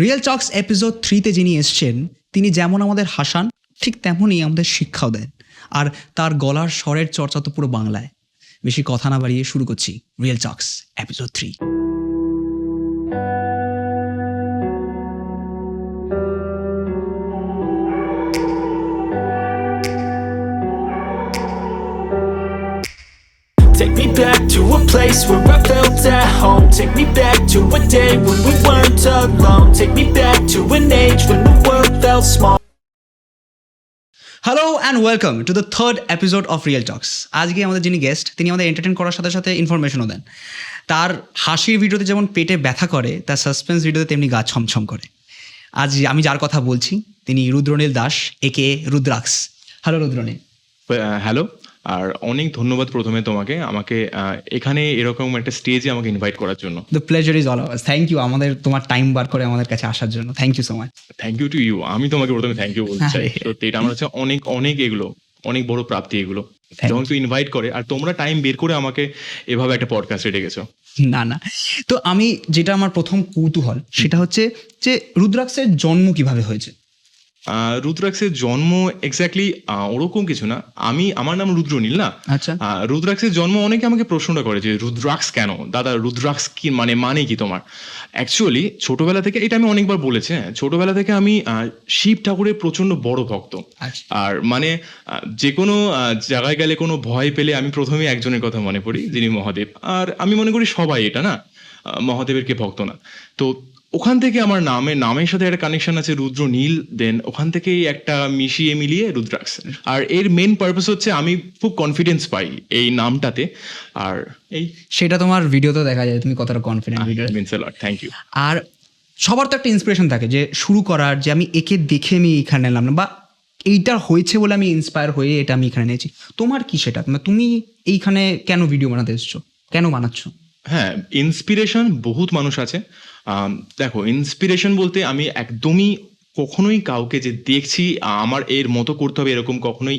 Real talks episode থ্রিতে যিনি এসছেন, তিনি যেমন আমাদের হাসান, ঠিক তেমনই আমাদের শিক্ষাও দেন। আর তার গলার স্বরের চর্চা তো পুরো বাংলায়। বেশি কথা না বাড়িয়ে শুরু করছি real talks episode three place where I felt at home. Take me back to a day when we weren't alone. Take me back to an age when the world felt small. Hello and welcome to the third episode of real talks আজকে আমাদের যিনি guest তিনি আমাদের entertain করার সাথে সাথে ইনফরমেশনও দেন তার হাসির ভিডিওতে যেমন পেটে ব্যথা করে তার সাসপেন্স ভিডিওতে তেমনি গা ছমছম করে আজ আমি যার কথা বলছি তিনি রুদ্রনীল দাস একে রুদ্রাক্স হ্যালো রুদ্রনীল হ্যালো আর অনেক ধন্যবাদ প্রথমে তোমাকে আমাকে এখানে এরকম একটা স্টেজে আমাকে ইনভাইট করার জন্য। The pleasure is all ours thank you আমাদের তোমার টাইম বার করে আমাদের কাছে আসার জন্য। Thank you so much thank you to you আমি তোমাকে প্রথমে থ্যাংক ইউ বলতে চাই। সত্যি এটা আমার হচ্ছে অনেক অনেক এগুলো অনেক বড় প্রাপ্তি এগুলো। যখন ইনভাইট করে আর তোমরা টাইম বের করে আমাকে এভাবে একটা পডকাস্টে ডেকেছো। না না। তো আমি যেটা আমার প্রথম কৌতূহল সেটা হচ্ছে যে রুদ্রাক্ষের জন্ম কীভাবে হয়েছে? আহ, রুদ্রাক্সের জন্ম এক্স্যাক্টলি ওরকম কিছু না। আমি আমার নাম রুদ্রনীল না? আচ্ছা। আহ, রুদ্রাক্সের জন্ম অনেকে আমাকে প্রশ্নটা করে যে রুদ্রাক্স কেন? দাদা রুদ্রাক্স কি মানে মানে কি তোমার? অ্যাকচুয়ালি ছোটবেলা থেকে এটা আমি অনেকবার বলেছি হ্যাঁ ছোটবেলা থেকে আমি শিব ঠাকুরের প্রচণ্ড বড় ভক্ত। আচ্ছা। আর মানে যে কোনো জায়গায় গেলে কোনো ভয় পেলে আমি প্রথমে একজনের কথা মনে পড়ি যিনি মহাদেব। আর আমি মনে করি সবাই এটা না? মহাদেবের কে ভক্ত না। তো ওখান থেকে আমার নামে নামের সাথে একটা কানেকশন আছে রুদ্র নীল দেন ওখান থেকেই একটা মিশিয়ে মিলিয়ে রুদ্রাক্স আর এর মেন পারপাস হচ্ছে আমি খুব কনফিডেন্স পাই এই নামটাতে। আর এই সেটা তোমার ভিডিওতে দেখা যায় তুমি কতটা কনফিডেন্ট ভিডিও থ্যাংক ইউ আর সবার তো একটা ইন্সপিরেশন থাকে যে শুরু করার যে আমি একে দেখে আমি এখানে এলাম না বা এইটা হয়েছে বলে আমি ইন্সপায়ার হয়ে এটা আমি এখানে নিয়েছি তোমার কি সেটা? মানে তুমি এইখানে কেন ভিডিও বানাতে এসছো? কেন বানাচ্ছ? হ্যাঁ ইন্সপিরেশন বহুত মানুষ আছে। দেখো ইন্সপিরেশন বলতে আমি একদমই কখনোই কাউকে যে দেখছি আমার এর মতো করতে হবে এরকম কখনোই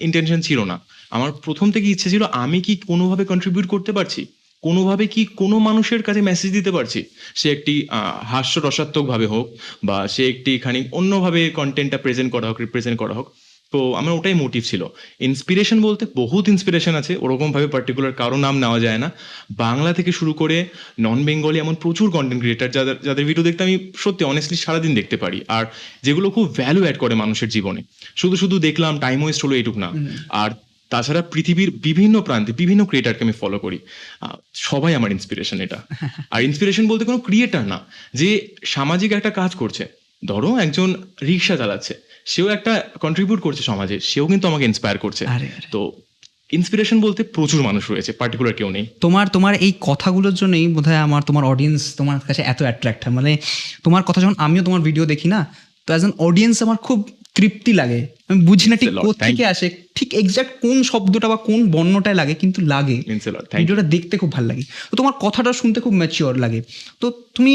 ইন্টেনশন ছিল না। আমার প্রথম থেকে ইচ্ছে ছিল আমি কি কোনোভাবে কন্ট্রিবিউট করতে পারছি? কোনোভাবে কি কোনো মানুষের কাছে মেসেজ দিতে পারছি? সে একটি আহ, হাস্য রসাত্মকভাবে হোক বা সে একটি খানিক অন্যভাবে কন্টেন্টটা প্রেজেন্ট করা হোক রিপ্রেজেন্ট করা হোক তো আমার ওটাই মোটিভ ছিল। ইন্সপিরেশন বলতে বহুত ইন্সপিরেশন আছে ওরকমভাবে পার্টিকুলার কারও নাম নেওয়া যায় না। বাংলা থেকে শুরু করে নন বেঙ্গলি এমন প্রচুর কন্টেন্ট ক্রিয়েটার যাদের যাদের ভিডিও দেখতে আমি সত্যি অনেস্টলি সারাদিন দেখতে পারি। আর যেগুলো খুব ভ্যালু অ্যাড করে মানুষের জীবনে। শুধু শুধু দেখলাম টাইম ওয়েস্ট হলো এইটুক না। আর তাছাড়া পৃথিবীর বিভিন্ন প্রান্তে বিভিন্ন ক্রিয়েটারকে আমি ফলো করি। সবাই আমার ইন্সপিরেশন এটা। আর ইন্সপিরেশন বলতে কোনো ক্রিয়েটার না যে সামাজিক একটা কাজ করছে। ধরো একজন রিক্সা চালাচ্ছে সেও একটা কন্ট্রিবিউট করছে সমাজে সেও কিন্তু আমাকে ইন্সপায়ার করছে। তো ইন্সপিরেশন বলতে প্রচুর মানুষ রয়েছে পার্টিকুলার কেউ নেই। তোমার তোমার এই কথাগুলোর জন্যই বোধহয় আমার তোমার অডিয়েন্স তোমার কাছে এত অ্যাট্রাক্ট হয়। মানে তোমার কথা যখন আমিও তোমার ভিডিও দেখি না তো অ্যাজ অ্যান অডিয়েন্স আমার খুব তৃপ্তি লাগে। আমি বুঝি না ঠিক থেকে আসে ঠিক এক্সাক্ট কোন শব্দটা বা কোন বর্ণটায় লাগে কিন্তু লাগে. ভিডিওটা দেখতে খুব ভালো লাগে। তো তোমার কথাটা শুনতে খুব ম্যাচিওর লাগে। তো তুমি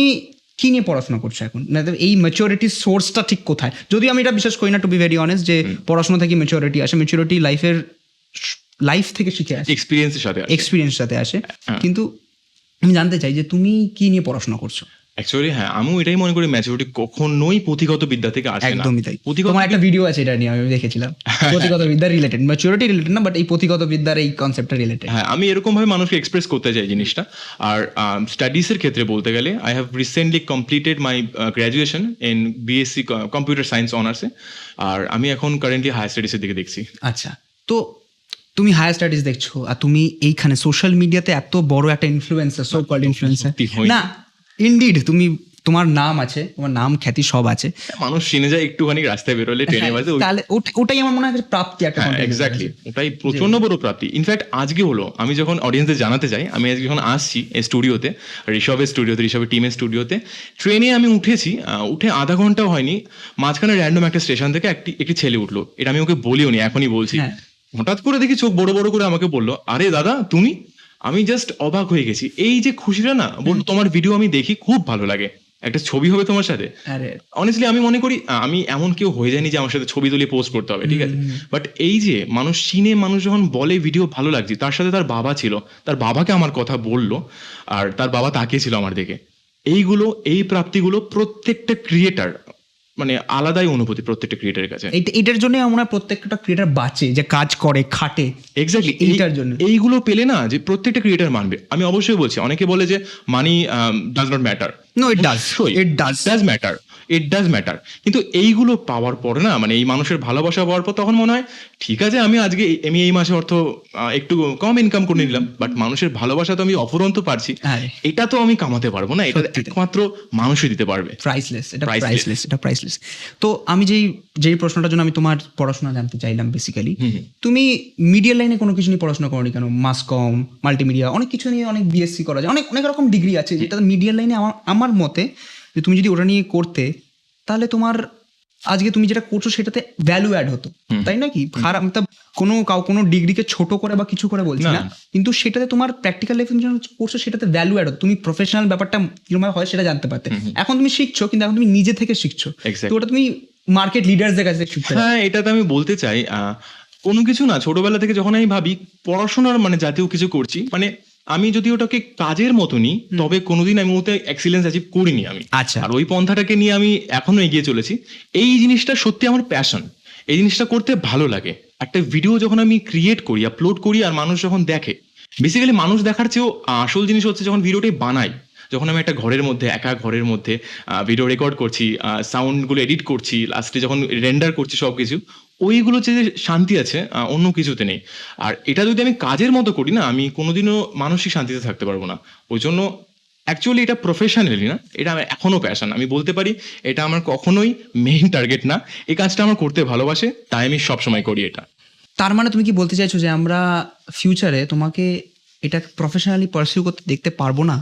কি নিয়ে পড়াশোনা করছ এখন? না এই ম্যাচিওরিটির সোর্সটা ঠিক কোথায়? যদি আমি এটা বিশ্বাস করি না টু বি ভেরি অনেস্ট যে পড়াশোনা থেকে ম্যাচিওরিটি আসে ম্যাচিওরিটি লাইফের লাইফ থেকে শিখে আসে। এক্সপিরিয়েন্সের সাথে এক্সপিরিয়েন্স সাথে আসে। হ্যাঁ। কিন্তু আমি জানতে চাই যে তুমি কি নিয়ে পড়াশোনা করছ? অ্যাকচুয়ালি হ্যাঁ আমিও এটাই মনে করি ম্যাচুরিটি কখনোই পুঁথিগত বিদ্যা থেকে আসে না। একদমই তাই। পুঁথিগত একটা ভিডিও আছে এটা নিয়ে আমি দেখেছিলাম। প্রতিগত বিদ্যা রিলেটেড ম্যাচুরিটি রিলেটেড না বাট এই প্রতিগত বিদ্যার এই কনসেপ্টটা রিলেটেড হ্যাঁ আমি এরকম ভাবে মানুষকে এক্সপ্রেস করতে চাই জিনিসটা। আর স্টাডিজের ক্ষেত্রে বলতে গেলে I have recently completed my graduation in BSc computer science অনার্সে আর আমি এখন কারেন্টলি হায়ার স্টাডিজের দিকে দেখছি। আচ্ছা তো তুমি হায়ার স্টাডিজ দেখছ আর তুমি এইখানে সোশ্যাল মিডিয়াতে এত বড় একটা ইনফ্লুয়েন্সার সো কল্ড ইনফ্লুয়েন্সার না ইনডিড তুমি তোমার নাম আছে তোমার নাম খ্যাতি সব আছে। মানুষ চিনে যায় একটুখানি রাস্তায় বেরোলে ট্রেনে বাজে তাহলে ওটাই আমার মনে হয় প্রাপ্তি একটা হ্যাঁ এক্স্যাক্টলি ওটাই প্রচণ্ড বড় প্রাপ্তি। ইনফ্যাক্ট আজকে হলো আমি যখন অডিয়েন্সদের জানাতে যাই আমি আজকে যখন আসছি এই স্টুডিওতে ঋষভের স্টুডিওতে ঋষভের টিমের স্টুডিওতে ট্রেনে আমি উঠেছি উঠে আধা ঘন্টাও হয়নি মাঝখানে র্যান্ডম একটা স্টেশন থেকে একটি একটি ছেলে উঠল। এটা আমি ওকে বলিও নি এখনই বলছি। হ্যাঁ। হঠাৎ করে দেখি চোখ বড় বড় করে আমাকে বলল আরে দাদা তুমি? আমি জাস্ট অবাক হয়ে গেছি। এই যে খুশিটা না বলল তোমার ভিডিও আমি দেখি খুব ভালো লাগে। একটা ছবি হবে তোমার সাথে। অনেস্টলি আমি মনে করি আমি এমন কেউ হয়ে যায়নি যে আমার সাথে ছবি তুলে পোস্ট করতে হবে ঠিক আছে? বাট এই যে মানুষ চিনে মানুষ যখন বলে ভিডিও ভালো লাগছে তার সাথে তার বাবা ছিল তার বাবাকে আমার কথা বলল আর তার বাবা তাকিয়েছিল আমার দিকে। এইগুলো এই প্রাপ্তিগুলো প্রত্যেকটা ক্রিয়েটার মানে আলাদাই অনুভূতি প্রত্যেকটা ক্রিয়েটারের কাছে। এটার জন্য আমরা প্রত্যেকটা ক্রিয়েটার বাঁচে যে কাজ করে খাটে। এক্স্যাক্টলি এইটার জন্য। এইগুলো পেলে না যে প্রত্যেকটা ক্রিয়েটার মানবে। আমি অবশ্যই বলছি অনেকে বলে যে money does not matter no it does it does does matter it does matter কিন্তু এইগুলো পাওয়ার পর না মানে এই মানুষের ভালোবাসা পাওয়ার পর তখন মনে হয় ঠিক আছে আমি আজকে আমি এই মাসে অর্থ একটু কম ইনকাম করে নিলাম বাট মানুষের ভালোবাসা তো আমি অফুরন্ত পারছি। হ্যাঁ। এটা তো আমি কামাতে পারব না এটা একমাত্র মানুষই দিতে পারবে। প্রাইসলেস এটা Priceless. প্রাইসলেস এটা প্রাইসলেস তো আমি যেই যেই প্রশ্নটার জন্য আমি তোমার পড়াশোনা জানতে চাইলাম বেসিক্যালি তুমি মিডিয়া লাইনে কোনো কিছু নিয়ে পড়াশোনা করনি কেন? মাস কম মাল্টিমিডিয়া অনেক কিছু নিয়ে অনেক বিএসসি করা যায় অনেক অনেক রকম ডিগ্রি আছে যেটা মিডিয়া লাইনে আমার আমার মতে যে তুমি যদি ওটা নিয়ে করতে তাহলে তোমার আজকে তুমি যেটা করছ সেটাতে ভ্যালু অ্যাড হতো। তাই না কি? খারাপ মতলব কোনো কাউ কোনো ডিগ্রিকে ছোট করে বা কিছু করে বলছি না। কিন্তু সেটাতে তোমার প্র্যাকটিক্যাল লাইফে করছ সেটাতে ভ্যালু অ্যাড হতো। তুমি প্রফেশনাল ব্যাপারটা কীরকম হয় সেটা জানতে পারতে। এখন তুমি শিখছো কিন্তু এখন তুমি নিজে থেকে শিখছো। তো ওটা তুমি মার্কেট লিডারদের কাছে শিখছো হ্যাঁ এটাতে আমি বলতে চাই আহ, কোনো কিছু না ছোটবেলা থেকে যখন আমি ভাবি পড়াশোনার মানে জাতীয় কিছু করছি মানে আমি যদি ওটাকে কাজের মতো নিই তবে কোনোদিন আমি ওতে এক্সিলেন্স অ্যাচিভ করিনি আমি। আচ্ছা। আর ওই পন্থাটাকে নিয়ে আমি এখনও এগিয়ে চলেছি। এই জিনিসটা সত্যি আমার প্যাশন এই জিনিসটা করতে ভালো লাগে। একটা ভিডিও যখন আমি ক্রিয়েট করি আপলোড করি আর মানুষ যখন দেখে বেসিক্যালি মানুষ দেখার চেয়েও আসল জিনিস হচ্ছে যখন ভিডিওটি বানাই যখন আমি একটা ঘরের মধ্যে একা ঘরের মধ্যে ভিডিও রেকর্ড করছি সাউন্ডগুলো এডিট করছি লাস্টে যখন রেন্ডার করছি সব কিছু ওইগুলো যে শান্তি আছে অন্য কিছুতে নেই। আর এটা যদি আমি কাজের মতো করি না আমি কোনোদিনও মানসিক শান্তিতে থাকতে পারব না। ওই জন্য অ্যাকচুয়ালি এটা প্রফেশনালি না এটা আমার এখনও প্যাশন আমি বলতে পারি এটা আমার কখনোই মেইন টার্গেট না। এই কাজটা আমার করতে ভালোবাসে তাই আমি সবসময় করি এটা। তার মানে তুমি কি বলতে চাইছো যে আমরা ফিউচারে তোমাকে এটা প্রফেশনালি পারসিউ করতে দেখতে পারব না?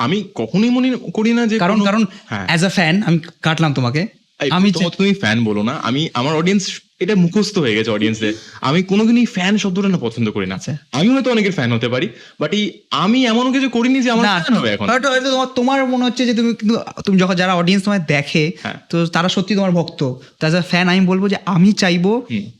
আমি কখনোই মনে করি না যে কারণ কারণ হ্যাঁ। অ্যাজ আ ফ্যান আমি কাটলাম তোমাকে। আমি আমি তুমি ফ্যান বলো না। আমি আমার অডিয়েন্স এটা মুখস্থ হয়ে গেছে অডিয়েন্সদের আমি কোনোদিনই ফ্যান শব্দটা না পছন্দ করি না আচ্ছা। আমি হয়তো অনেকের ফ্যান হতে পারি বাট এই আমি এমন কিছু করিনি যে আমার ফ্যান হবে এখন। হয়তো তোমার মনে হচ্ছে যে তুমি কিন্তু তুমি যখন যারা অডিয়েন্স তোমায় দেখে হ্যাঁ। তো তারা সত্যি তোমার ভক্ত। তার ফ্যান আমি বলব যে আমি চাইব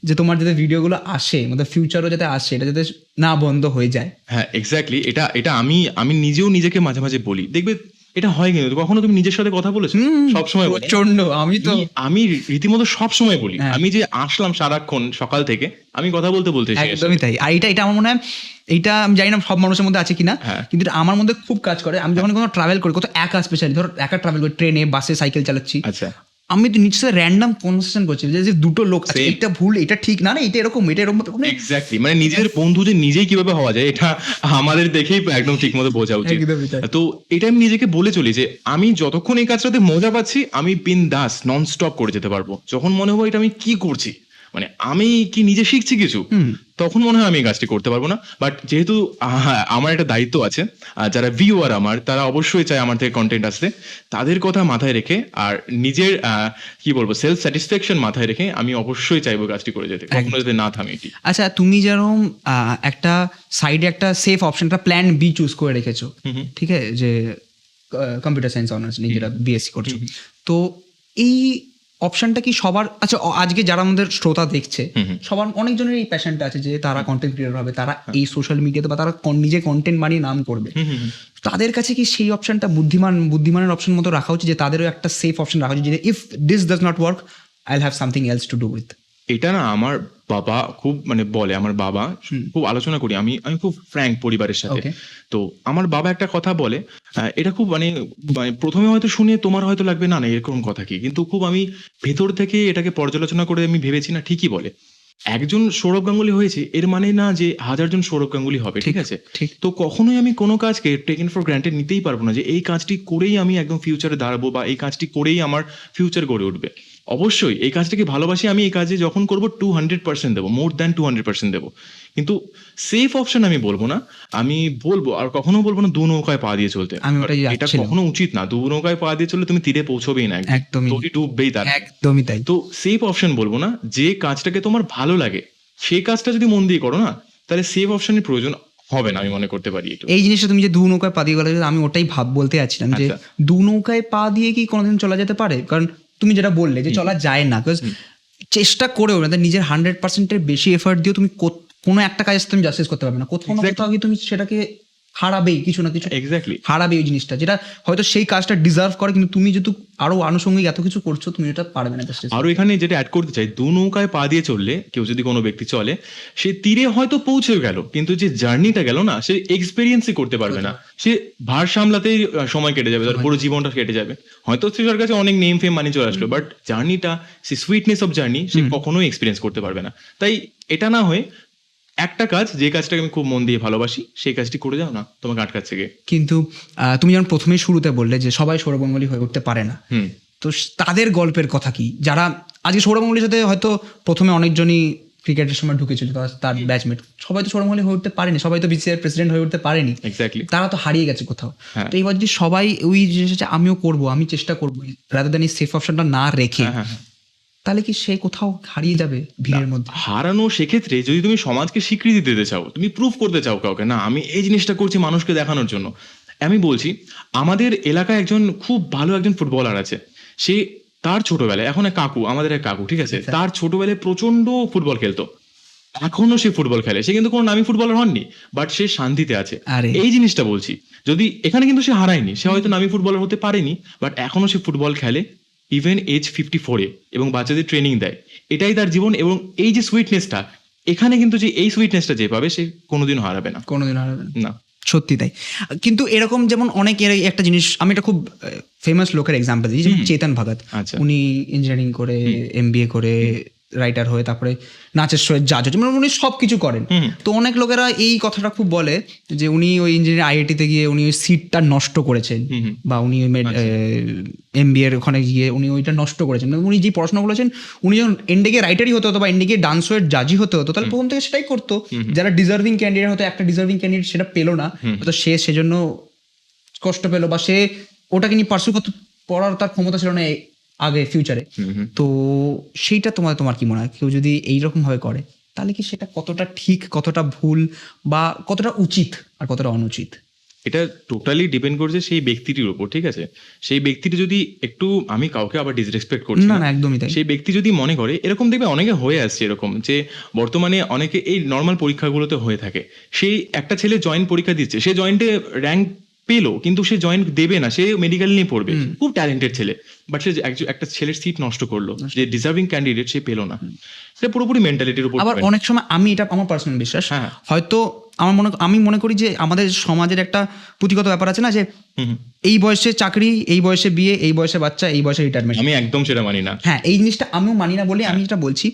যে তোমার যাতে ভিডিওগুলো আসে মানে ফিউচারও যাতে আসে এটা যাতে না বন্ধ হয়ে যায়। হ্যাঁ এক্স্যাক্টলি এটা এটা আমি আমি নিজেও নিজেকে মাঝে মাঝে বলি। দেখবে এটা হয় কিন্তু কখনো তুমি নিজের সাথে কথা বলেছ? সবসময়। প্রচণ্ড আমি তো আমি- রীতিমতো সবসময় বলি। হ্যাঁ। আমি যে আসলাম সারাক্ষণ সকাল থেকে আমি কথা বলতে বলতে একদমই তাই। আর এটা এটা আমার মনে হয় এটা আমি জানি না সব মানুষের মধ্যে আছে কিনা হ্যাঁ। কিন্তু আমার মধ্যে খুব কাজ করে। আমি যখন কোনো ট্রাভেল করি কত একা স্পেশালি ধর একা ট্রাভেল করি ট্রেনে বাসে সাইকেল চালাচ্ছি। আচ্ছা। আমি তো নিচে র্যান্ডাম কনভারসেশন করছি যে যে দুটো লোক আছে এটা ভুল এটা ঠিক না না এটা এরকম এটা এরকম এক্স্যাক্টলি মানে নিজের বন্ধু যে নিজেই কীভাবে হওয়া যায় এটা আমাদের দেখেই একদম ঠিক মতো বোঝা উচিত। তো এটা আমি নিজেকে বলে চলি যে আমি যতক্ষণ এই কাজটাতে মজা পাচ্ছি আমি বিন দাস নন স্টপ করে যেতে পারব। যখন মনে হবে এটা আমি কি করছি মানে আমি কি নিজে শিখছি কিছু? তখন মনে হয় আমি এই কাজটি করতে পারব না। বাট যেহেতু আহ, আমার একটা দায়িত্ব আছে আর যারা ভিউয়ার আমার তারা অবশ্যই চায় আমার থেকে কন্টেন্ট আসতে। তাদের কথা মাথায় রেখে আর নিজের কি বলব সেলফ স্যাটিসফ্যাকশন মাথায় রেখে আমি অবশ্যই চাইব কাজটি করে যেতে কখনো যাতে না থামি এটি। আচ্ছা তুমি যেরকম একটা সাইডে একটা সেফ অপশন একটা প্ল্যান বি চুজ করে রেখেছো ঠিক আছে? যে কম্পিউটার সায়েন্স অনার্স নিজেরা বিএসসি করছ। তো এই অপশনটা কি সবার আচ্ছা আজকে যারা আমাদের শ্রোতা দেখছে সবার অনেকজনের এই প্যাশনটা আছে যে তারা কন্টেন্ট ক্রিয়েটর হবে তারা এই সোশ্যাল মিডিয়াতে বা তারা নিজে কন্টেন্ট বানিয়ে নাম করবে। তাদের কাছে কি সেই অপশনটা বুদ্ধিমান বুদ্ধিমানের অপশন মতো রাখা উচিত যে তাদেরও একটা সেফ অপশন রাখা উচিত যে if this does not work I'll have something else to do with এটা না আমার বাবা খুব মানে বলে আমার বাবা খুব আলোচনা করি। আমি আমি খুব ফ্র্যাঙ্ক পরিবারের সাথে। তো আমার বাবা একটা কথা বলে এটা খুব মানে মানে প্রথমে হয়তো শুনে তোমার হয়তো লাগবে না না এরকম কথা কি? কিন্তু খুব আমি ভেতর থেকে এটাকে পর্যালোচনা করে আমি ভেবেছি না ঠিকই বলে। একজন সৌরভ গাঙ্গুলি হয়েছে এর মানে না যে হাজারজন সৌরভ গাঙ্গুলি হবে ঠিক আছে। তো কখনোই আমি কোনো কাজকে টেকেন ফর গ্রান্টেড নিতেই পারব না যে এই কাজটি করেই আমি একদম ফিউচারে দাঁড়াবো বা এই কাজটি করেই আমার ফিউচার গড়ে উঠবে। অবশ্যই এই কাজটাকে ভালোবাসি আমি? এই কাজে যখন করব টু হান্ড্রেড পার্সেন্ট দেবো more than two hundred percent দেবো। কিন্তু সেফ অপশন আমি বলব না আমি বলব আর কখনো বলব না দু নৌকায় পা দিয়ে চলতে। আমি এটা কখনো উচিত না দু নৌকায় পা দিয়ে চললে তুমি তীরে পৌঁছবেই না একদম। ডুববেই তার। একদমই তাই। তো সেফ অপশন বলব না যে কাজটাকে তোমার ভালো লাগে সেই কাজটা যদি মন দিয়ে করো না তাহলে সেফ অপশনের প্রয়োজন হবে না আমি মনে করতে পারি এই জিনিসটা তুমি যে দু নৌকায় পা দিয়ে গেলে আমি ওটাই ভাব বলতে যাচ্ছিলাম যে আচ্ছা। দু নৌকায় পা দিয়ে কি কোনোদিন চলা যেতে পারে? কারণ তুমি যেটা বললে যে চলা যায় না বিকজ চেষ্টা করেও না নিজের হান্ড্রেড পার্সেন্টের বেশি এফার্ট দিয়ে তুমি কোনো একটা কাজ তুমি জাস্টিস করতে পারবে না। কোথাও না কোথাও তুমি সেটাকে হারাবেই কিছু না কিছু এক্স্যাক্টলি হারাবে ওই জিনিসটা যেটা হয়তো সেই কাজটা ডিজার্ভ করে কিন্তু তুমি যেহেতু আরও আনুষঙ্গিক এত কিছু করছ তুমি এটা পারবে না জাস্ট আরও এখানে যেটা অ্যাড করতে চাই দু নৌকায় পা দিয়ে চললে কেউ যদি কোনো ব্যক্তি চলে সে তীরে হয়তো পৌঁছে গেল কিন্তু যে জার্নিটা গেল না সে এক্সপেরিয়েন্সই করতে পারবে না। সে ভার সামলাতেই সময় কেটে যাবে তার পুরো জীবনটা কেটে যাবে। হয়তো সে তার কাছে অনেক নেম ফেম মানি চলে আসলো বাট জার্নিটা সে সুইটনেস অফ জার্নি সে কখনোই এক্সপিরিয়েন্স করতে পারবে না। তাই এটা না হয়ে একটা কাজ যে কাজটাকে আমি খুব মন দিয়ে ভালোবাসি সেই কাজটি করে যাও না তোমাকে আটকাচ্ছে গিয়ে কিন্তু তুমি যেমন প্রথমেই শুরুতে বললে যে সবাই সৌরবঙ্গলী হয়ে উঠতে পারে না। হুম। তো তাদের গল্পের কথা কি? যারা আজকে সৌরমঙ্গলের সাথে হয়তো প্রথমে অনেকজনই ক্রিকেটের সময় ঢুকেছিল তার- ব্যাচমেট সবাই তো সৌরমঙ্গলী হয়ে উঠতে পারেনি সবাই তো বিসিআর প্রেসিডেন্ট হয়ে উঠতে পারেনি। তারা তো হারিয়ে গেছে কোথাও। হ্যাঁ। তো এইবার যদি সবাই ওই জিনিসটা আমিও করব আমি চেষ্টা করব রাদার দেন এই সেফ অপশনটা না রেখে। হ্যাঁ হ্যাঁ। তাহলে কি সে কোথাও হারিয়ে যাবে ভিড়ের মধ্যে? হারানো সেক্ষেত্রে যদি তুমি সমাজকে স্বীকৃতি দিতে চাও তুমি প্রুফ করতে চাও কাউকে না আমি এই জিনিসটা করছি মানুষকে দেখানোর জন্য। আমি বলছি আমাদের এলাকায় একজন খুব ভালো একজন ফুটবলার আছে সে তার ছোটবেলায় এখন এক কাকু আমাদের এক কাকু ঠিক আছে? তার ছোটবেলায় প্রচণ্ড ফুটবল খেলতো। এখনও সে ফুটবল খেলে। সে কিন্তু কোনো নামি ফুটবলার হননি বাট সে শান্তিতে আছে। আরে। এই জিনিসটা বলছি যদি এখানে কিন্তু সে হারায়নি সে হয়তো নামি ফুটবলার হতে পারেনি বাট এখনও সে ফুটবল খেলে। ইভেন এজ ফিফটি ফোরে এবং বাচ্চাদের ট্রেনিং দেয়। এটাই তার জীবন এবং এই যে সুইটনেসটা এখানে কিন্তু যে এই সুইটনেসটা যে পাবে সে কোনোদিনও হারাবে না। কোনোদিন হারাবে না। সত্যি তাই। কিন্তু এরকম যেমন অনেক এর একটা জিনিস আমি এটা খুব ফেমাস লোকের এক্সাম্পল দিই চেতন ভগত। আচ্ছা। উনি ইঞ্জিনিয়ারিং করে এমবিএ করে রাইটার হয়ে তারপরে নাচের শোয়ের জাজ হচ্ছে মানে উনি সব কিছু করেন তো অনেক লোকেরা এই কথাটা খুব বলে যে উনি ওই ইঞ্জিনিয়ারিং আইআইটিতে গিয়ে উনি ওই সিটটা নষ্ট করেছেন। বা উনি এমবিএ এর ওখানে গিয়ে উনি ওইটা নষ্ট করেছেন। মানে উনি যে পড়াশোনা করেছেন উনি যখন এন্ডে গিয়ে রাইটারই হতে হতো বা এন্ডে গিয়ে ডান্স ওয়ের জাজি হতে হতো তাহলে প্রথম থেকে সেটাই করতো। যারা ডিজার্ভিং ক্যান্ডিডেট হতো একটা ডিজার্ভিং ক্যান্ডিডেট সেটা পেল না তো সে সেজন্য কষ্ট পেল বা সে ওটাকে নিয়ে পার্সু করতে পড়ার তার ক্ষমতা ছিল না আগে ফিউচারে। তো সেইটা তোমার তোমার কি মনে হয়? কেউ যদি এইরকম ভাবে করে তাহলে কি সেটা কতটা ঠিক কতটা ভুল বা কতটা উচিত আর কতটা অনুচিত? এটা টোটালি ডিপেন্ড করছে সেই ব্যক্তিটির উপর ঠিক আছে? সেই ব্যক্তিটি যদি একটু আমি কাউকে আবার ডিসরেসপেক্ট করছি না একদমই তাই। সেই ব্যক্তি যদি মনে করে এরকম দেখবে অনেকে হয়ে আসছে এরকম যে বর্তমানে অনেকে এই নর্মাল পরীক্ষাগুলোতে হয়ে থাকে। সেই একটা ছেলে জয়েন্ট পরীক্ষা দিচ্ছে সে জয়েন্টে র্যাঙ্ক পেল কিন্তু সে জয়েন্ট দেবে না সে মেডিকেল নিয়ে পড়বে। খুব ট্যালেন্টেড ছেলে বাট সে একটা ছেলের সিট নষ্ট করল যে ডিজার্ভিং ক্যান্ডিডেট সে পেল না। সেটা পুরোপুরি মেন্টালিটির উপর আবার অনেক সময় আমি এটা আমার পার্সোনাল বিশ্বাস হ্যাঁ। হয়তো আমার মনে আমি মনে করি যে আমাদের সমাজের একটা পুঁথিগত ব্যাপার আছে না যে। এই বয়সে চাকরি এই বয়সে বিয়ে এই বয়সে বাচ্চা এই বয়সে রিটায়ারমেন্ট আমি একদম সেটা মানি না। হ্যাঁ এই জিনিসটা আমিও মানি না বলে আমি যেটা বলছি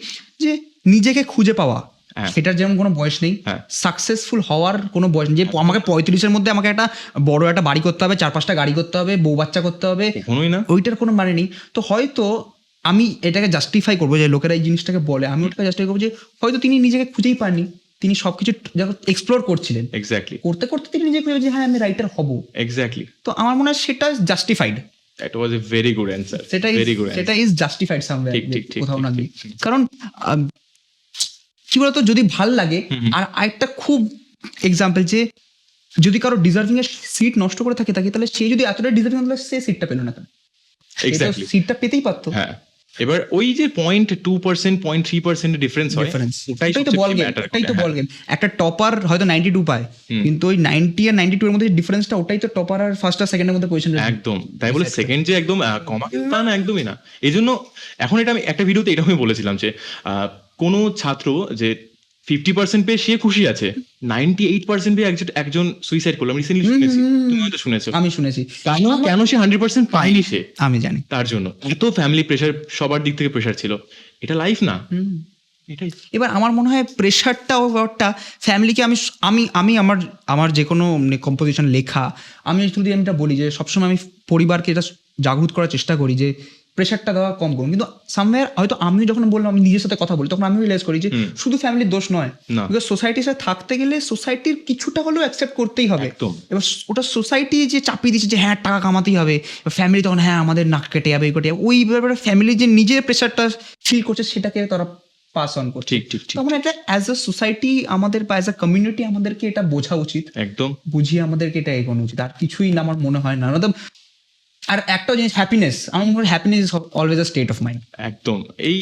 যে নিজেকে খুঁজে পাওয়া। হ্যাঁ। সেটার যেমন কোনো বয়স নেই হ্যাঁ। সাকসেসফুল হওয়ার কোনো বয়স যে আমাকে পঁয়ত্রিশের মধ্যে আমাকে একটা বড় একটা বাড়ি করতে হবে চার পাঁচটা গাড়ি করতে হবে বউ বাচ্চা করতে হবে না। ওইটার কোনো মানে নেই। তো হয়তো আমি এটাকে জাস্টিফাই করব যে লোকেরা এই জিনিসটাকে বলে আমি ওটাকে জাস্টিফাই করব যে হয়তো তিনি নিজেকে খুঁজেই পাননি। তিনি সবকিছু এক্সপ্লোর করছিলেন। এক্স্যাক্টলি করতে করতে তিনি নিজে খুঁজে যে হ্যাঁ আমি রাইটার হব। এক্স্যাক্টলি তো আমার মনে হয় সেটা justified that was a very good answer সেটা সেটা ইজ জাস্টিফাইড সামওয়্যার কোথাও না। কারণ কি বলতো? যদি ভালো লাগে আর আরেকটা খুব এক্সাম্পল যে যদি কারও ডিজার্ভিং এর সিট নষ্ট করে থাকে তাকে তাহলে সে যদি এতটা ডিজার্ভিং তাহলে সে সিটটা পেল না কেন? এক্স্যাক্টলি সিটটা পেতেই পারতো। হ্যাঁ। এবার ওই যে point two percent point three percent difference হয় ডিফারেন্স ওটাই তো বল গেম ওটাই তো বল গেম একটা টপার হয়তো নাইনটি টু পায় কিন্তু ওই নাইনটি আর নাইনটি টু এর মধ্যে ডিফারেন্সটা ওটাই তো টপার আর ফার্স্ট আর সেকেন্ডের মধ্যে পজিশন একদম। তাই বলে সেকেন্ড যে একদম কমা কিন্তু তা না একদমই না। এই জন্য এখন এটা আমি একটা ভিডিওতে এটা আমি বলেছিলাম যে আহ, কোনো ছাত্র যে ফিফটি পার্সেন্ট পেয়ে সে খুশি আছে নাইনটি এইট পার্সেন্ট পেয়ে একজন একজন সুইসাইড করল। আমি রিসেন্টলি শুনেছি। তুমি হয়তো শুনেছো। আমি শুনেছি। কেন কেন সে হান্ড্রেড পার্সেন্ট পায়নি সে? আমি জানি। তার জন্য। এত ফ্যামিলি প্রেশার সবার দিক থেকে প্রেশার ছিল। এটা লাইফ না। এটাই। এবার আমার মনে হয় প্রেশারটা ও ব্যাপারটা ফ্যামিলিকে আমি আমি আমি আমার আমার যে কোনো কম্পোজিশন লেখা আমি যদি আমি এটা বলি যে সবসময় আমি পরিবারকে এটা জাগরুক করার চেষ্টা করি যে প্রেশারটা দেওয়া কম করুন। কিন্তু সামওয়্যার হয়তো আমি যখন বললাম আমি নিজের সাথে কথা বলি তখন আমি রিয়েলাইজ করি যে শুধু ফ্যামিলির দোষ নয়। বিকজ সোসাইটির সাথে থাকতে গেলে সোসাইটির কিছুটা হলেও অ্যাকসেপ্ট করতেই হবে। এবার ওটা সোসাইটি যে চাপিয়ে দিচ্ছে যে হ্যাঁ টাকা কামাতেই হবে ফ্যামিলি তখন হ্যাঁ আমাদের নাক কেটে যাবে কেটে যাবে ওই ব্যাপারে ফ্যামিলি যে নিজের প্রেশারটা ফিল করছে সেটাকে তারা পাস অন করছে। ঠিক ঠিক ঠিক। তখন এটা অ্যাজ আ সোসাইটি আমাদের বা অ্যাজ আ কমিউনিটি আমাদেরকে এটা বোঝা উচিত। একদম। বুঝিয়ে আমাদেরকে এটা এগোনো উচিত। আর কিছুই না আমার মনে হয় না। আর একটা জিনিস হ্যাপিনেস আমার মনে হয় happiness is always a state of mind একদম। এই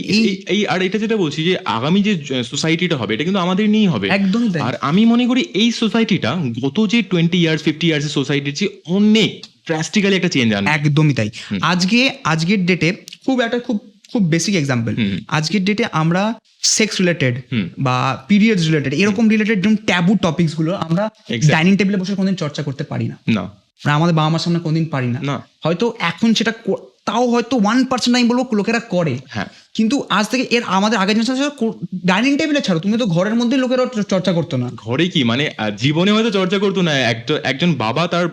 এই- আর এটা যেটা বলছি যে আগামী যে সোসাইটিটা হবে এটা কিন্তু আমাদের নিয়েই হবে। একদমই তাই। আর আমি মনে করি এই সোসাইটিটা গত যে টোয়েন্টি ইয়ার্স ফিফটি ইয়ার্স সোসাইটির চেয়ে অনেক ড্রাস্টিক্যালি একটা চেঞ্জ আনবে। একদমই তাই। আজকে আজকের ডেটে খুব একটা খুব খুব বেসিক এক্সাম্পল। আজকের ডেটে আমরা সেক্স রিলেটেড। বা পিরিয়ডস রিলেটেড এরকম রিলেটেড যেমন ট্যাবু টপিকসগুলো আমরা ডাইনিং টেবিলে বসে কোনোদিন চর্চা করতে পারি না। আমাদের বাবা মার সামনে কোনোদিন পারি না। হয়তো এখন সেটা তাও হয়তো ওয়ান পার্সেন্ট আমি বলব লোকেরা করে। হ্যাঁ। কিন্তু আজ থেকে এর আমাদের আগের জেনারেশন ডাইনিং টেবিলে ছাড়ো তুমি তো ঘরের মধ্যে লোকেরা চর্চা করতো না। ঘরে কি? মানে জীবনে হয়তো চর্চা করতো না একটা একজন বাবা তার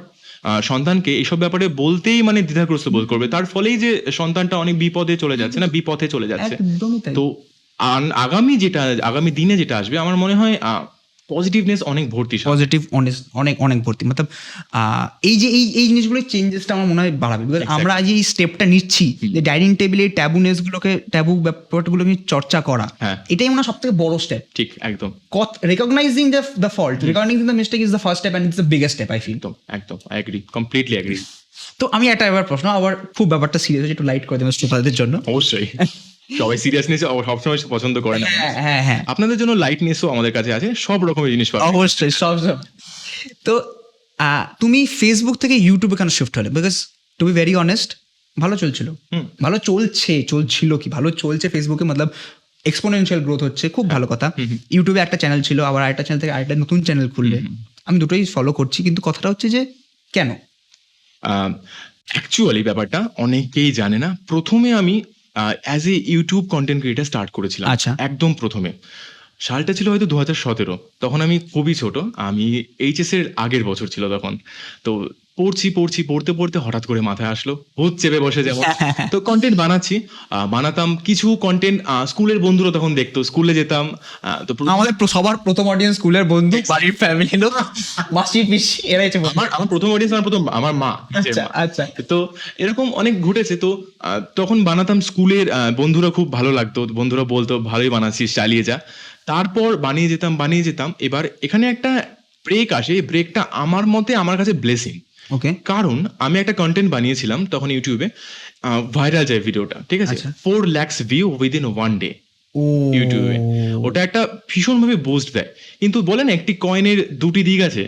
সন্তানকে এসব ব্যাপারে বলতেই মানে দ্বিধাগ্রস্ত বোধ করবে। তার ফলেই যে সন্তানটা অনেক বিপদে চলে যাচ্ছে না বিপথে চলে যাচ্ছে। তো আগামী যেটা আগামী দিনে যেটা আসবে আমার মনে হয় পজিটিভনেস অনেক ভর্তি। পজিটিভ অনেক অনেক ভর্তি। মতলব এই যে এই এই জিনিসগুলো চেঞ্জেসটা আমার মনে হয় বাড়াবে। বিকজ আমরা আজ এই স্টেপটা নিচ্ছি যে ডাইনিং টেবিলে ট্যাবুনেস গুলোকে ট্যাবু ব্যাপারগুলো নিয়ে চর্চা করা হ্যাঁ। এটাই মনে হয় সব থেকে বড় স্টেপ ঠিক একদম। Recognising the the fault recognising the mistake is the first step and it's the biggest step I feel একদম একদম এগ্রি কমপ্লিটলি এগ্রি তো আমি একটা এবার প্রশ্ন আবার খুব ব্যাপারটা সিরিয়াস একটু লাইট করে দেবেন শ্রোতাদের জন্য। অবশ্যই। সবাই সিরিয়াসনেস সবসময় পছন্দ করে না। হ্যাঁ হ্যাঁ হ্যাঁ। আপনাদের জন্য লাইটনেসও আমাদের কাছে আছে সব রকমের জিনিস পাবেন অবশ্যই সব সব তো তুমি ফেসবুক থেকে ইউটিউবে কেন শিফট হলে? Because to be very honest ভালো চলছিল। ভালো চলছে চলছিল কি? ভালো চলছে ফেসবুকে মতলব এক্সপোনেনশিয়াল গ্রোথ হচ্ছে খুব ভালো কথা। ইউটিউবে একটা চ্যানেল ছিল আবার আরেকটা চ্যানেল থেকে আরেকটা নতুন চ্যানেল খুললে। আমি দুটোই ফলো করছি কিন্তু কথাটা হচ্ছে যে কেন? অ্যাকচুয়ালি ব্যাপারটা অনেকেই জানে না। প্রথমে আমি as a YouTube content creator start করেছিলাম আচ্ছা। একদম প্রথমে সালটা ছিল হয়তো দু হাজার সতেরো তখন আমি খুবই ছোট আমি এইচএস এর আগের বছর ছিল তখন তো পড়ছি পড়ছি পড়তে পড়তে হঠাৎ করে মাথায় আসলো। ভূত চেপে বসে যাব। তো কন্টেন্ট বানাচ্ছি। বানাতাম কিছু কন্টেন্ট স্কুলের বন্ধুরা তখন দেখতো। স্কুলে যেতাম তো আমাদের সবার প্রথম অডিয়েন্স স্কুলের বন্ধু বাড়ির ফ্যামিলি লোক মাসি পিসি এরাই আমার আমার প্রথম অডিয়েন্স আমার প্রথম আমার মা আচ্ছা মা। আচ্ছা। তো এরকম অনেক ঘটেছে। তো তখন বানাতাম স্কুলের বন্ধুরা খুব ভালো লাগতো। বন্ধুরা বলতো ভালোই বানাচ্ছিস চালিয়ে যা। তারপর বানিয়ে যেতাম বানিয়ে যেতাম। এবার এখানে একটা ব্রেক আসে। এই ব্রেকটা আমার মতে আমার কাছে ব্লেসিং ওকে কারণ আমি একটা কন্টেন্ট বানিয়েছিলাম তখন ইউটিউবে ভাইরাল যায় ভিডিওটা ঠিক আছে? আচ্ছা। Four lakhs view within one day ইউটিউবে ওটা একটা ভীষণভাবে বুস্ট দেয়। কিন্তু বলেন একটি কয়েনের দুটি দিক আছে।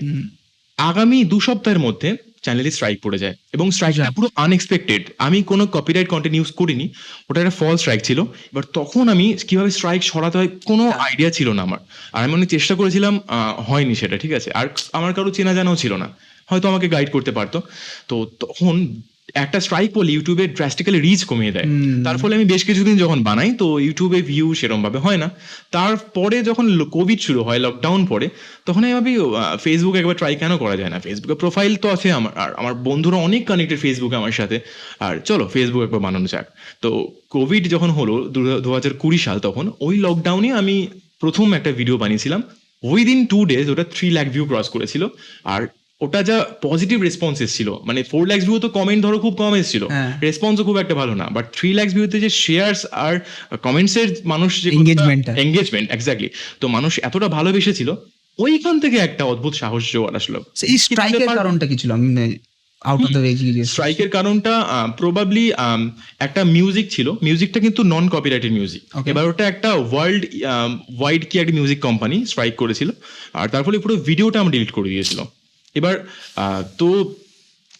আগামী দু সপ্তাহের মধ্যে চ্যানেলে স্ট্রাইক পড়ে যায় এবং স্ট্রাইকটা পুরো আনএক্সপেক্টেড আমি কোনো কপিরাইট কন্টেন্ট ইউজ করিনি ওটা একটা ফল স্ট্রাইক ছিল। এবার তখন আমি কীভাবে স্ট্রাইক সরাতে হয় কোনো আইডিয়া ছিল না আমার। আর আমি অনেক চেষ্টা করেছিলাম হয়নি সেটা ঠিক আছে? আর আমার কারও চেনা জানাও ছিল না। হয়তো আমাকে গাইড করতে পারতো। তো তখন একটা স্ট্রাইক বলে ইউটিউবে ড্রাস্টিক্যালি রিচ কমিয়ে দেয়। তার ফলে আমি বেশ কিছুদিন যখন বানাই তো ইউটিউবে ভিউ সেরকম ভাবে হয় না। তারপরে যখন কোভিড শুরু হয় লকডাউন পরে তখন আমি ভাবি ফেসবুক একবার ট্রাই কেন করা যায় না? ফেসবুকে প্রোফাইল তো আছে আমার আর আমার বন্ধুরা অনেক কানেক্টেড ফেসবুকে আমার সাথে। আর চলো ফেসবুক একবার বানানো যাক। তো কোভিড যখন হলো দু হাজার কুড়ি সাল তখন ওই লকডাউনে আমি প্রথম একটা ভিডিও বানিয়েছিলাম। উইদিন টু ডেজ ওটা থ্রি ল্যাক ভিউ ক্রস করেছিল। আর ওটা যা পজিটিভ রেসপন্স এসেছিল। মানে ফোর ল্যাক্স ভিউ তো কমেন্ট ধরো খুব কম এসেছিল। হ্যাঁ। রেসপন্সও খুব একটা ভালো না। বাট থ্রি ল্যাক্স ভিউতে যে শেয়ার্স আর কমেন্টস এর মানুষ যে Engagement টা। এঙ্গেজমেন্ট এক্স্যাক্টলি তো মানুষ এতটা ভালোবেসেছিল ওইখান থেকে একটা অদ্ভুত সাহস জোয়ার আসলো। এই স্ট্রাইকের কারণটা কি ছিল? আউট অফ দ্য ওয়ে স্ট্রাইকের কারণটা প্রবাবলি একটা মিউজিক ছিল। মিউজিকটা কিন্তু নন কপিরাইটেড মিউজিক. এবার ওটা একটা ওয়ার্ল্ড ওয়াইড কি একটা মিউজিক কোম্পানি স্ট্রাইক করেছিল। আর তার ফলে পুরো ভিডিওটা আমি ডিলিট করে দিয়েছিল। এবার আহ, তো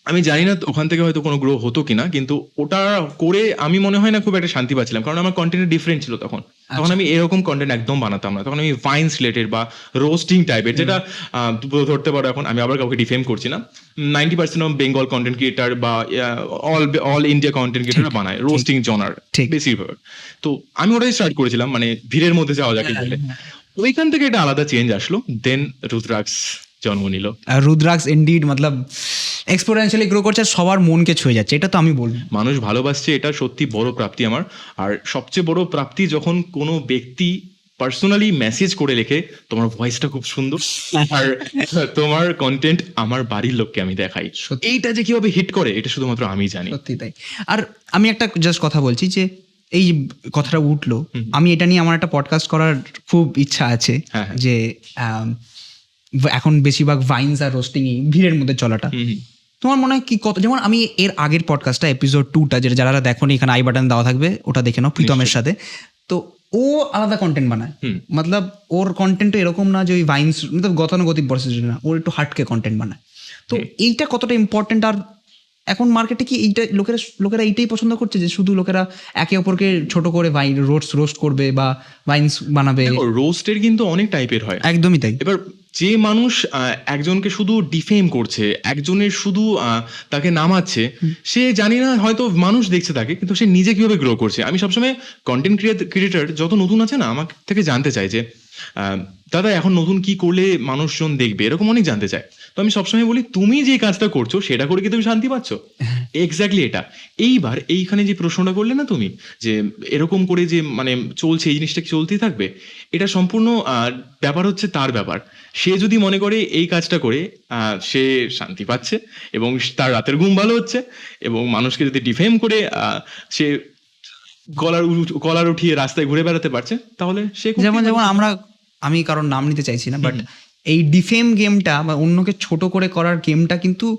আমি জানি না ওখান থেকে হয়তো কোনো গ্রো হতো কিনা কিন্তু ওটা করে আমি মনে হয় না খুব একটা শান্তি পাচ্ছিলাম। কারণ আমার কন্টেন্ট ডিফারেন্ট ছিল তখন। তখন আমি এরকম কন্টেন্ট একদম বানাতাম না। তখন আমি ভাইন্স রিলেটেড বা রোস্টিং টাইপের যেটা ধরতে পারো এখন আমি আবার কাউকে ডিফেম করছি না। Ninety percent of Bengal content creator বা all all India content creator বানায় রোস্টিং জনার ঠিক। বেশিরভাগ। তো আমি ওটাই স্টার্ট করেছিলাম মানে ভিড়ের মধ্যে যাওয়া যাকে ওইখান থেকে একটা আলাদা চেঞ্জ আসলো দেন রুদ্রাক্স জন্ম নিল রুদ্রাক্স ইন্ডিড মতলব এক্সপোনেনশিয়ালি গ্রো করছে সবার মনকে ছুঁয়ে যাচ্ছে এটা তো আমি বলব। মানুষ ভালোবাসছে এটা সত্যি বড় প্রাপ্তি আমার। আর সবচেয়ে বড় প্রাপ্তি যখন কোনো ব্যক্তি পার্সোনালি মেসেজ করে লেখে তোমার ভয়েসটা খুব সুন্দর। আর তোমার কন্টেন্ট আমার বাড়ির লোককে আমি দেখাই। এইটা যে কীভাবে হিট করে এটা শুধুমাত্র আমি জানি। সত্যি তাই। আর আমি একটা জাস্ট কথা বলছি যে এই কথাটা উঠল আমি এটা নিয়ে আমার একটা পডকাস্ট করার খুব ইচ্ছা আছে হ্যাঁ, হ্যাঁ। যে এখন বেশিরভাগ ভাইন্স আর রোস্টিং ভিড়ের মধ্যে চলাটা। তোমার মনে হয় কি কত যেমন আমি এর আগের পডকাস্টটা এপিসোড টুটা যেটা যারা দেখো এখানে আই বাটন দেওয়া থাকবে ওটা দেখে নাও প্রীতমের সাথে। তো ও আলাদা কন্টেন্ট বানায়। মতলব ওর কন্টেন্ট এরকম না যে ওই ভাইন্স মতলব গতানুগতিক বর্ষের না ওর একটু হাটকে কন্টেন্ট বানায়। তো এইটা কতটা ইম্পর্টেন্ট আর এখন মার্কেটে কি এইটা লোকেরা লোকেরা এইটাই পছন্দ করছে যে শুধু লোকেরা একে অপরকে ছোট করে ভাইন রোস্ট রোস্ট করবে বা ভাইন্স বানাবে? রোস্টের কিন্তু অনেক টাইপের হয়। একদমই তাই। এবার যে মানুষ একজনকে শুধু ডিফেম করছে একজনের শুধু তাকে নামাচ্ছে সে জানি না হয়তো মানুষ দেখছে তাকে কিন্তু সে নিজে কীভাবে গ্রো করছে? আমি সবসময় কন্টেন্ট ক্রিয়েটার যত নতুন আছে না আমার থেকে জানতে চাই যে দাদা এখন নতুন কি করলে মানুষজন দেখবে? এরকম অনেক জানতে চায়। তো আমি সবসময় বলি তুমি যে কাজটা করছ সেটা করে কি তুমি শান্তি পাচ্ছ? এক্স্যাক্টলি এটা। এইবার এইখানে যে প্রশ্নটা করলে না তুমি যে এরকম করে যে মানে চলছে এই জিনিসটা কি চলতেই থাকবে? এটা সম্পূর্ণ ব্যাপার হচ্ছে তার ব্যাপার। সে যদি মনে করে এই কাজটা করে সে শান্তি পাচ্ছে এবং তার রাতের ঘুম ভালো হচ্ছে এবং মানুষকে যদি ডিফেম করে সে গলার গলার উঠিয়ে রাস্তায় ঘুরে বেড়াতে পারছে তাহলে সে যেমন যেমন আমরা আমি কারোর নাম নিতে চাইছি না বাট এই ডিফেম গেমটা বা অন্যকে ছোট করে করার গেমটা কিন্তু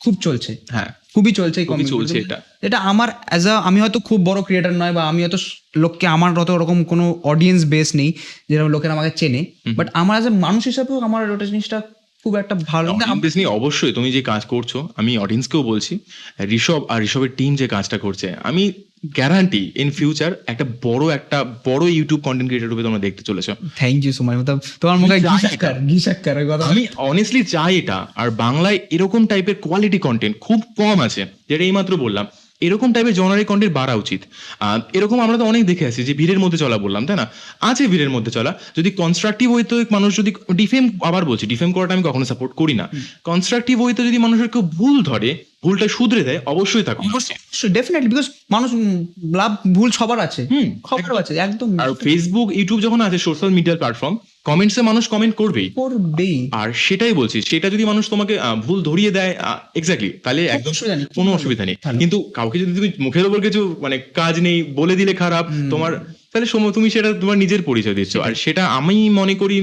খুব চলছে। হ্যাঁ। খুবই চলছে খুবই চলছে এটা। এটা আমার অ্যাজ আ আমি হয়তো খুব বড় ক্রিয়েটার নয় বা আমি হয়তো লোককে আমার অত ওরকম কোনো অডিয়েন্স বেস নেই যেরকম লোকেরা আমাকে চেনে বাট আমার অ্যাজ এ মানুষ হিসাবেও আমার ওটা জিনিসটা খুব একটা ভালো অডিয়েন্স নিয়ে অবশ্যই তুমি যে কাজ করছ আমি অডিয়েন্সকেও বলছি ঋষভ আর ঋষভের টিম যে কাজটা করছে আমি গ্যারান্টি ইন ফিউচার একটা বড় একটা বড় ইউটিউব কন্টেন্ট ক্রিয়েটার রূপে তোমরা দেখতে চলেছো। থ্যাংক ইউ সো মাচ মতলব তোমার মুখে আমি ঘি চাই শাক্কার ঘি শাক্কার ওই কথা আমি অনেস্টলি চাই এটা। আর বাংলায় এরকম টাইপের কোয়ালিটি কন্টেন্ট খুব কম আছে যেটা এইমাত্র বললাম। এরকম টাইপের জনারি কন্টেন্ট বাড়া উচিত। এরকম আমরা তো অনেক দেখে আসি যে ভিড়ের মধ্যে চলা বললাম তাই না? আছে ভিড়ের মধ্যে চলা। যদি কনস্ট্রাকটিভ হইতো মানুষ যদি ডিফেম আবার বলছি ডিফেম করাটা আমি কখনো সাপোর্ট করি না। কনস্ট্রাকটিভ হইতে যদি মানুষের কেউ ভুল ধরে ভুলটা শুধরে দেয় অবশ্যই থাকুক ডেফিনেটলি বিকজ মানুষ লাভ ভুল সবার আছে। হুম, খবর আছে একদম আর ফেসবুক ইউটিউব যখন আছে সোশ্যাল মিডিয়া প্ল্যাটফর্ম কমেন্টসে মানুষ কমেন্ট করবেই। করবেই। আর সেটাই বলছি সেটা যদি মানুষ তোমাকে ভুল ধরিয়ে দেয় এক্স্যাক্টলি তাহলে একদম কোনো অসুবিধা নেই। কিন্তু কাউকে যদি তুমি মুখের ওপর কিছু মানে কাজ নেই বলে দিলে খারাপ তোমার তাহলে সময় তুমি সেটা তোমার নিজের পরিচয় দিচ্ছ। আর সেটা আমি মনে করি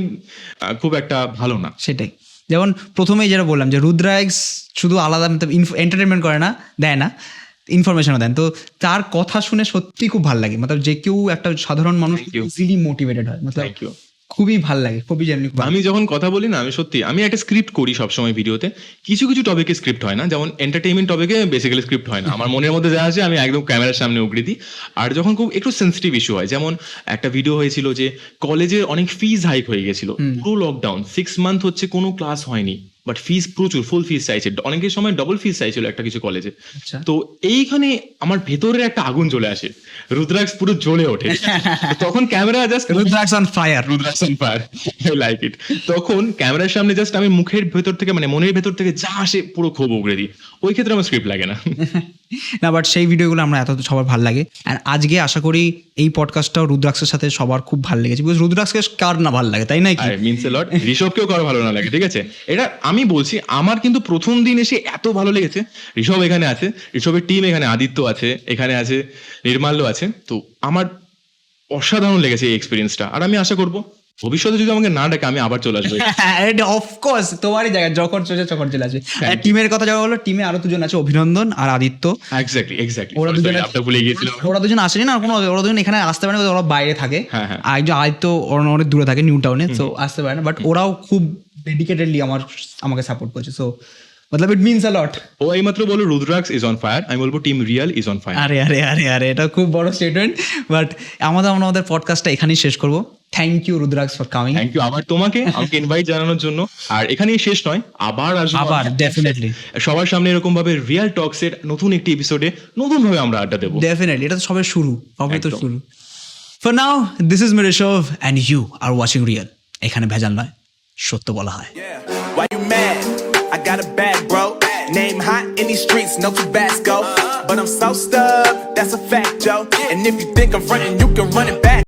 খুব একটা ভালো না। সেটাই। যেমন প্রথমেই যেটা বললাম যে রুদ্রাক্স শুধু আলাদা এন্টারটেনমেন্ট করে না দেয় না ইনফরমেশনও দেন। তো তার কথা শুনে সত্যি খুব ভালো লাগে। মতলব যে কেউ একটা সাধারণ মানুষ ইজিলি মোটিভেটেড হয়। ইউ খুবই ভালো লাগে খুবই জানি আমি যখন কথা বলি না আমি সত্যি আমি একটা স্ক্রিপ্ট করি সবসময় ভিডিওতে। কিছু কিছু টপিকে স্ক্রিপ্ট হয় না যেমন এন্টারটেইনমেন্ট টপিকে বেসিক্যালি স্ক্রিপ্ট হয় না। আমার মনের মধ্যে যা আছে আমি একদম ক্যামেরার সামনে উগড়ে দিই। আর যখন খুব একটু সেন্সিটিভ ইস্যু হয় যেমন একটা ভিডিও হয়েছিল যে কলেজের অনেক ফিজ হাইক হয়ে গেছিল। পুরো লকডাউন সিক্স মান্থ হচ্ছে কোনো ক্লাস হয়নি। বাট ফিস প্রচুর ফুল ফিস চাইছে। অনেকের সময় ডবল ফিস চাইছিল একটা কিছু কলেজে আচ্ছা। তো এইখানে আমার ভেতরের একটা আগুন চলে আসে। রুদ্রাক্স পুরো জ্বলে ওঠে। তখন camera just Rudraksh on fire Rudraksh on fire like it তখন ক্যামেরার সামনে জাস্ট আমি মুখের ভেতর থেকে মানে মনের ভেতর থেকে যা আসে পুরো ক্ষোভ উগড়ে দিই। ওই ক্ষেত্রে আমার স্ক্রিপ্ট লাগে না। না বাট সেই ভিডিওগুলো আমরা এত সবার ভালো লাগে। অ্যান্ড আজকে আশা করি এই পডকাস্টটাও রুদ্রাক্সের সাথে সবার খুব ভালো লেগেছে। বিকজ রুদ্রাক্সকে কার না ভালো লাগে, তাই না কি? মিনস লট ঋষভকেও কারও ভালো না লাগে, ঠিক আছে? এটা আমি বলছি, আমার কিন্তু প্রথম দিন এসে এত ভালো লেগেছে। ঋষভ এখানে আছে, ঋষভের টিম এখানে আদিত্য আছে, এখানে আছে নির্মাল্য আছে। তো আমার অসাধারণ লেগেছে এই এক্সপিরিয়েন্সটা আর আমি আশা করব ভবিষ্যতে যদি আমাকে না ডাকে আমি আবার চলে আসব। অফকোর্স তোমারই জায়গা যখন চলে যখন চলে আসবে। টিমের কথা যাওয়া হলো টিমে আরও দুজন আছে অভিনন্দন আর আদিত্য। এক্স্যাক্টলি এক্স্যাক্টলি ওরা দুজনে- ভুলে গিয়েছিলাম। ওরা দুজন আসেনি না কোনো ওরা দুজন এখানে আসতে পারে না ওরা বাইরে থাকে। হ্যাঁ, হ্যাঁ। আর একজন আদিত্য ওরা অনেক দূরে থাকে নিউ টাউনে তো আসতে পারে না। বাট ওরাও খুব ডেডিকেটেডলি আমার আমাকে সাপোর্ট করছে সো মতলব ইট মিনস আ লট ও এইমাত্র বলো রুদ্রাক্স ইজ অন ফায়ার আমি বলব team real is on fire আরে আরে আরে আরে এটা খুব বড় স্টেটমেন্ট বাট আমাদের আমরা আমাদের পডকাস্টটা এখানেই শেষ করব। Thank you Rudraksh for coming thank you আবার তোমাকে আমাকে ইনভাইট জানানোর জন্য আর এখানেই শেষ নয় আবার আসব আবার ডেফিনেটলি সবার সামনে এরকম ভাবে রিয়াল টক্স এর নতুন একটি এপিসোডে নতুন ভাবে আমরা আড্ডা দেবো ডেফিনেটলি এটা তো সবে শুরু সবে তো শুরু for now this is মেরেশভ and you are watching real এখানে ভেজাল নয় সত্য বলা হয়. Why you mad? I got a bag, bro. Name hot in these streets, no Tabasco. But I'm so stubbed, that's a fact, Joe. And if you think I'm frontin', you can run it back.